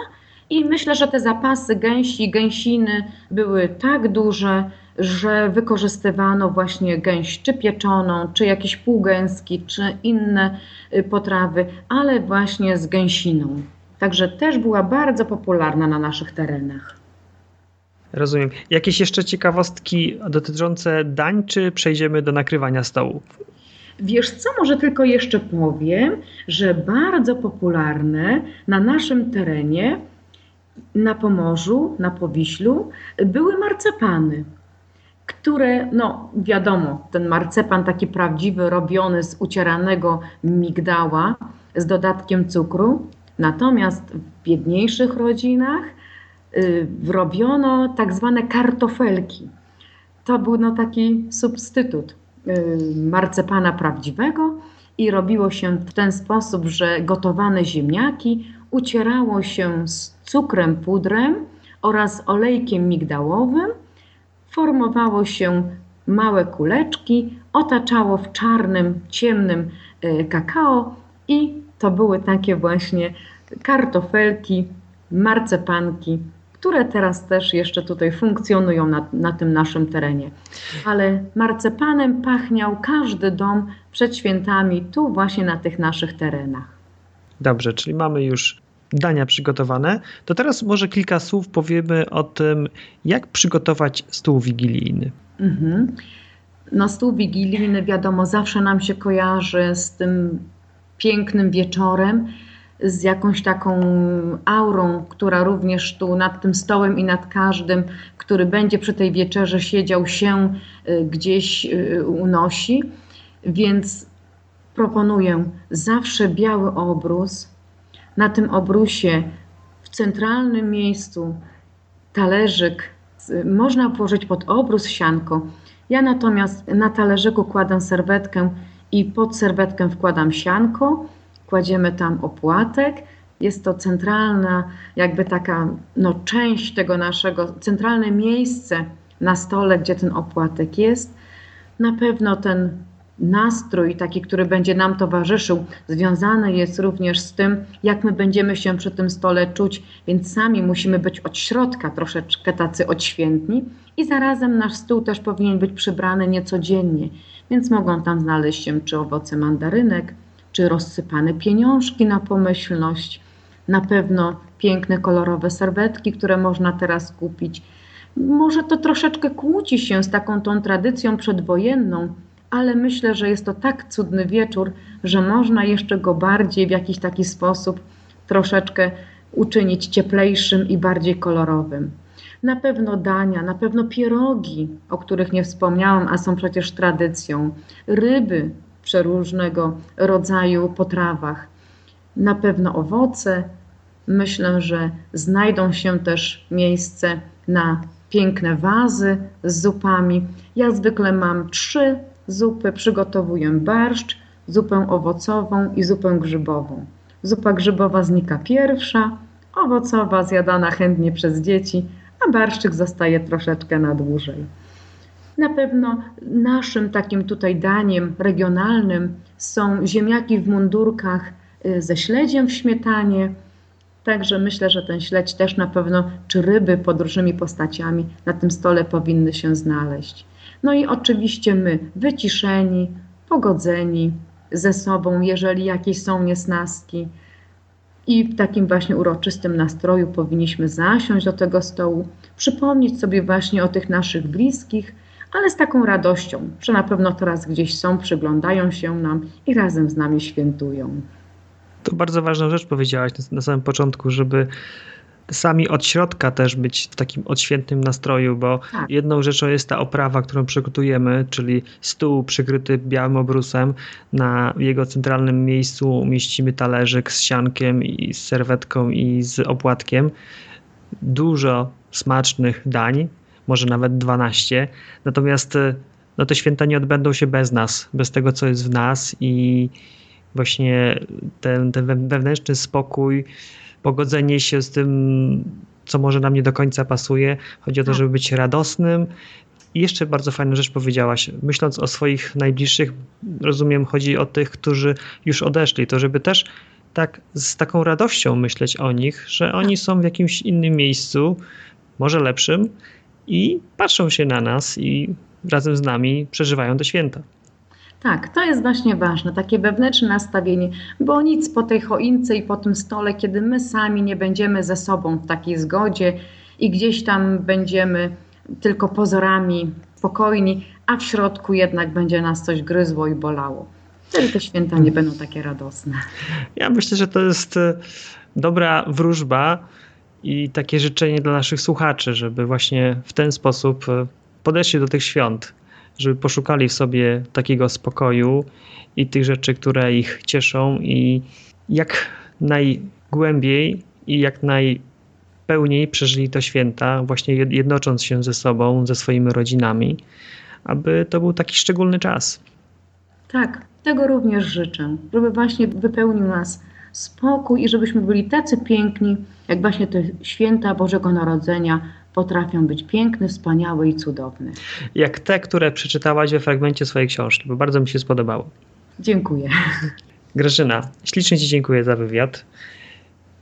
B: i myślę, że te zapasy gęsi, gęsiny były tak duże, że wykorzystywano właśnie gęś czy pieczoną, czy jakieś półgęski, czy inne y, potrawy, ale właśnie z gęsiną. Także też była bardzo popularna na naszych terenach.
A: Rozumiem. Jakieś jeszcze ciekawostki dotyczące dań, czy przejdziemy do nakrywania stołu?
B: Wiesz co, może tylko jeszcze powiem, że bardzo popularne na naszym terenie, na Pomorzu, na Powiślu, były marcepany, które, no wiadomo, ten marcepan taki prawdziwy, robiony z ucieranego migdała z dodatkiem cukru, natomiast w biedniejszych rodzinach y, robiono tak zwane kartofelki. To był no, taki substytut Y, marcepana prawdziwego i robiło się w ten sposób, że gotowane ziemniaki ucierało się z cukrem, pudrem oraz olejkiem migdałowym, formowało się małe kuleczki, otaczało w czarnym, ciemnym y, kakao i to były takie właśnie kartofelki, marcepanki które teraz też jeszcze tutaj funkcjonują na, na tym naszym terenie. Ale marcepanem pachniał każdy dom przed świętami tu właśnie na tych naszych terenach.
A: Dobrze, czyli mamy już dania przygotowane. To teraz może kilka słów powiemy o tym, jak przygotować stół wigilijny. Mhm.
B: No stół wigilijny wiadomo zawsze nam się kojarzy z tym pięknym wieczorem, z jakąś taką aurą, która również tu nad tym stołem i nad każdym, który będzie przy tej wieczerze siedział, się y, gdzieś y, unosi. Więc proponuję zawsze biały obrus. Na tym obrusie w centralnym miejscu talerzyk można położyć pod obrus sianko. Ja natomiast na talerzyku kładam serwetkę i pod serwetkę wkładam sianko kładziemy tam opłatek. Jest to centralna, jakby taka no, część tego naszego, centralne miejsce na stole, gdzie ten opłatek jest. Na pewno ten nastrój, taki, który będzie nam towarzyszył, związany jest również z tym, jak my będziemy się przy tym stole czuć, więc sami musimy być od środka troszeczkę tacy odświętni i zarazem nasz stół też powinien być przybrany niecodziennie, więc mogą tam znaleźć się czy owoce mandarynek, czy rozsypane pieniążki na pomyślność, na pewno piękne, kolorowe serwetki, które można teraz kupić. Może to troszeczkę kłóci się z taką tą tradycją przedwojenną, ale myślę, że jest to tak cudny wieczór, że można jeszcze go bardziej w jakiś taki sposób troszeczkę uczynić cieplejszym i bardziej kolorowym. Na pewno dania, na pewno pierogi, o których nie wspomniałam, a są przecież tradycją, ryby, przeróżnego rodzaju potrawach. Na pewno owoce. Myślę, że znajdą się też miejsce na piękne wazy z zupami. Ja zwykle mam trzy zupy. Przygotowuję barszcz, zupę owocową i zupę grzybową. Zupa grzybowa znika pierwsza, owocowa zjadana chętnie przez dzieci, a barszczyk zostaje troszeczkę na dłużej. Na pewno naszym takim tutaj daniem regionalnym są ziemniaki w mundurkach y, ze śledziem w śmietanie. Także myślę, że ten śledź też na pewno, czy ryby pod różnymi postaciami na tym stole powinny się znaleźć. No i oczywiście my, wyciszeni, pogodzeni ze sobą, jeżeli jakieś są niesnaski. I w takim właśnie uroczystym nastroju powinniśmy zasiąść do tego stołu, przypomnieć sobie właśnie o tych naszych bliskich, ale z taką radością, że na pewno teraz gdzieś są, przyglądają się nam i razem z nami świętują.
A: To bardzo ważna rzecz powiedziałaś na samym początku, żeby sami od środka też być w takim odświętnym nastroju, bo tak. jedną rzeczą jest ta oprawa, którą przygotujemy, czyli stół przykryty białym obrusem. Na jego centralnym miejscu umieścimy talerzyk z siankiem i z serwetką i z opłatkiem. Dużo smacznych dań, może nawet 12. Natomiast e, no, te święta nie odbędą się bez nas, bez tego, co jest w nas i właśnie ten, ten wewnętrzny spokój, pogodzenie się z tym, co może nam nie do końca pasuje. Chodzi o to, tak. żeby być radosnym. I jeszcze bardzo fajną rzecz powiedziałaś. Myśląc o swoich najbliższych, rozumiem, chodzi o tych, którzy już odeszli, to żeby też tak z taką radością myśleć o nich, że oni tak. są w jakimś innym miejscu, może lepszym, i patrzą się na nas i razem z nami przeżywają te święta.
B: Tak, to jest właśnie ważne, takie wewnętrzne nastawienie, bo nic po tej choince i po tym stole, kiedy my sami nie będziemy ze sobą w takiej zgodzie i gdzieś tam będziemy tylko pozorami spokojni, a w środku jednak będzie nas coś gryzło i bolało. Wtedy te święta nie będą takie radosne.
A: Ja myślę, że to jest e, dobra wróżba i takie życzenie dla naszych słuchaczy, żeby właśnie w ten sposób e, podeszli do tych świąt, żeby poszukali w sobie takiego spokoju i tych rzeczy, które ich cieszą i jak najgłębiej i jak najpełniej przeżyli to święta, właśnie jednocząc się ze sobą, ze swoimi rodzinami, aby to był taki szczególny czas.
B: Tak, tego również życzę, żeby właśnie wypełnił nas spokój i żebyśmy byli tacy piękni, jak właśnie te święta Bożego Narodzenia potrafią być piękne, wspaniałe i cudowne.
A: Jak te, które przeczytałaś we fragmencie swojej książki, bo bardzo mi się spodobało.
B: Dziękuję.
A: Grażyna, ślicznie Ci dziękuję za wywiad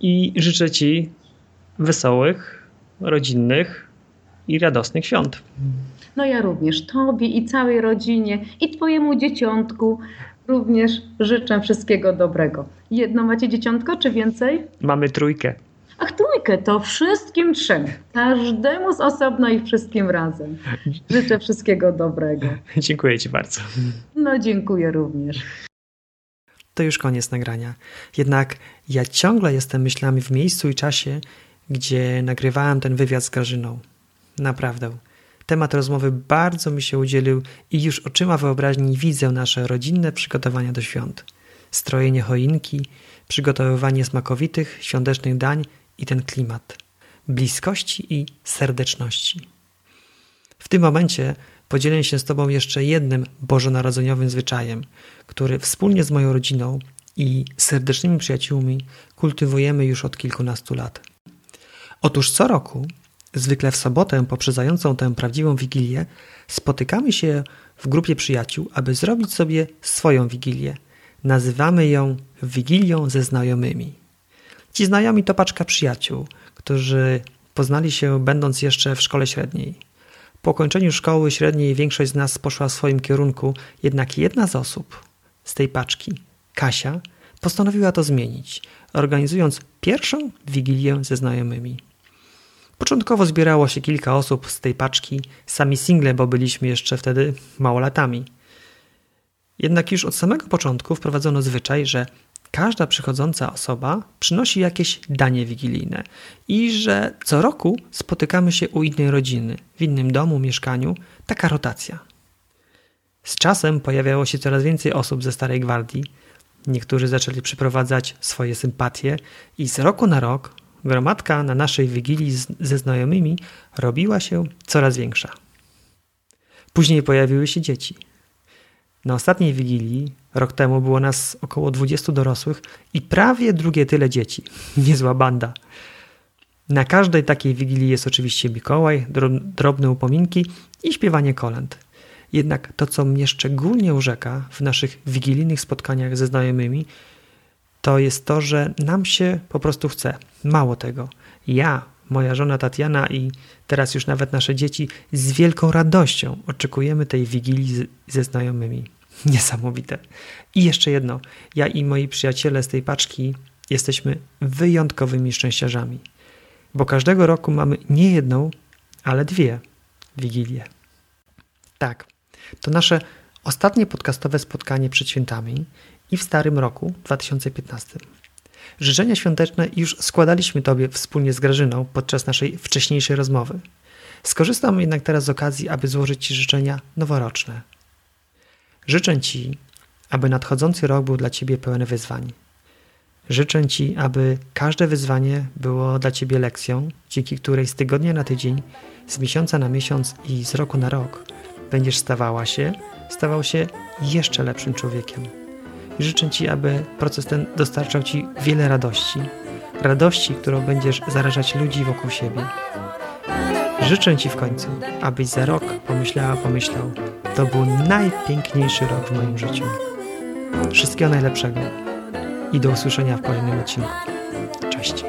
A: i życzę Ci wesołych, rodzinnych i radosnych świąt.
B: No ja również Tobie i całej rodzinie i Twojemu dzieciątku również życzę wszystkiego dobrego. Jedno macie dzieciątko, czy więcej?
A: Mamy trójkę.
B: Ach, trójkę, to wszystkim trzem. Każdemu z osobna i wszystkim razem. Życzę wszystkiego dobrego.
A: Dziękuję Ci bardzo.
B: No, dziękuję również.
A: To już koniec nagrania. Jednak ja ciągle jestem myślami w miejscu i czasie, gdzie nagrywałem ten wywiad z Grażyną. Naprawdę. Temat rozmowy bardzo mi się udzielił i już oczyma wyobraźni widzę nasze rodzinne przygotowania do świąt. Strojenie choinki, przygotowywanie smakowitych, świątecznych dań i ten klimat bliskości i serdeczności. W tym momencie podzielę się z Tobą jeszcze jednym bożonarodzeniowym zwyczajem, który wspólnie z moją rodziną i serdecznymi przyjaciółmi kultywujemy już od kilkunastu lat. Otóż co roku Zwykle w sobotę poprzedzającą tę prawdziwą wigilię spotykamy się w grupie przyjaciół, aby zrobić sobie swoją wigilię. Nazywamy ją Wigilią ze znajomymi. Ci znajomi to paczka przyjaciół, którzy poznali się będąc jeszcze w szkole średniej. Po ukończeniu szkoły średniej większość z nas poszła w swoim kierunku, jednak jedna z osób z tej paczki, Kasia, postanowiła to zmienić, organizując pierwszą wigilię ze znajomymi. Początkowo zbierało się kilka osób z tej paczki, sami single, bo byliśmy jeszcze wtedy małolatami. Jednak już od samego początku wprowadzono zwyczaj, że każda przychodząca osoba przynosi jakieś danie wigilijne i że co roku spotykamy się u innej rodziny, w innym domu, mieszkaniu, taka rotacja. Z czasem pojawiało się coraz więcej osób ze Starej Gwardii. Niektórzy zaczęli przyprowadzać swoje sympatie i z roku na rok gromadka na naszej wigilii ze znajomymi robiła się coraz większa. Później pojawiły się dzieci. Na ostatniej wigilii, rok temu, było nas około 20 dorosłych i prawie drugie tyle dzieci. (laughs) Niezła banda. Na każdej takiej wigilii jest oczywiście Mikołaj, drobne upominki i śpiewanie kolęd. Jednak to, co mnie szczególnie urzeka w naszych wigilijnych spotkaniach ze znajomymi, to jest to, że nam się po prostu chce. Mało tego. Ja, moja żona Tatiana i teraz już nawet nasze dzieci z wielką radością oczekujemy tej wigilii ze znajomymi. (laughs) Niesamowite. I jeszcze jedno. Ja i moi przyjaciele z tej paczki jesteśmy wyjątkowymi szczęściarzami, bo każdego roku mamy nie jedną, ale dwie wigilie. Tak, to nasze ostatnie podcastowe spotkanie przed świętami i w starym roku 2015. Życzenia świąteczne już składaliśmy Tobie wspólnie z Grażyną podczas naszej wcześniejszej rozmowy. Skorzystam jednak teraz z okazji, aby złożyć Ci życzenia noworoczne. Życzę Ci, aby nadchodzący rok był dla Ciebie pełen wyzwań. Życzę Ci, aby każde wyzwanie było dla Ciebie lekcją, dzięki której z tygodnia na tydzień, z miesiąca na miesiąc i z roku na rok będziesz stawała się, stawał się jeszcze lepszym człowiekiem. Życzę Ci, aby proces ten dostarczał Ci wiele radości. Radości, którą będziesz zarażać ludzi wokół siebie. Życzę Ci w końcu, abyś za rok pomyślała, pomyślał, to był najpiękniejszy rok w moim życiu. Wszystkiego najlepszego i do usłyszenia w kolejnym odcinku. Cześć.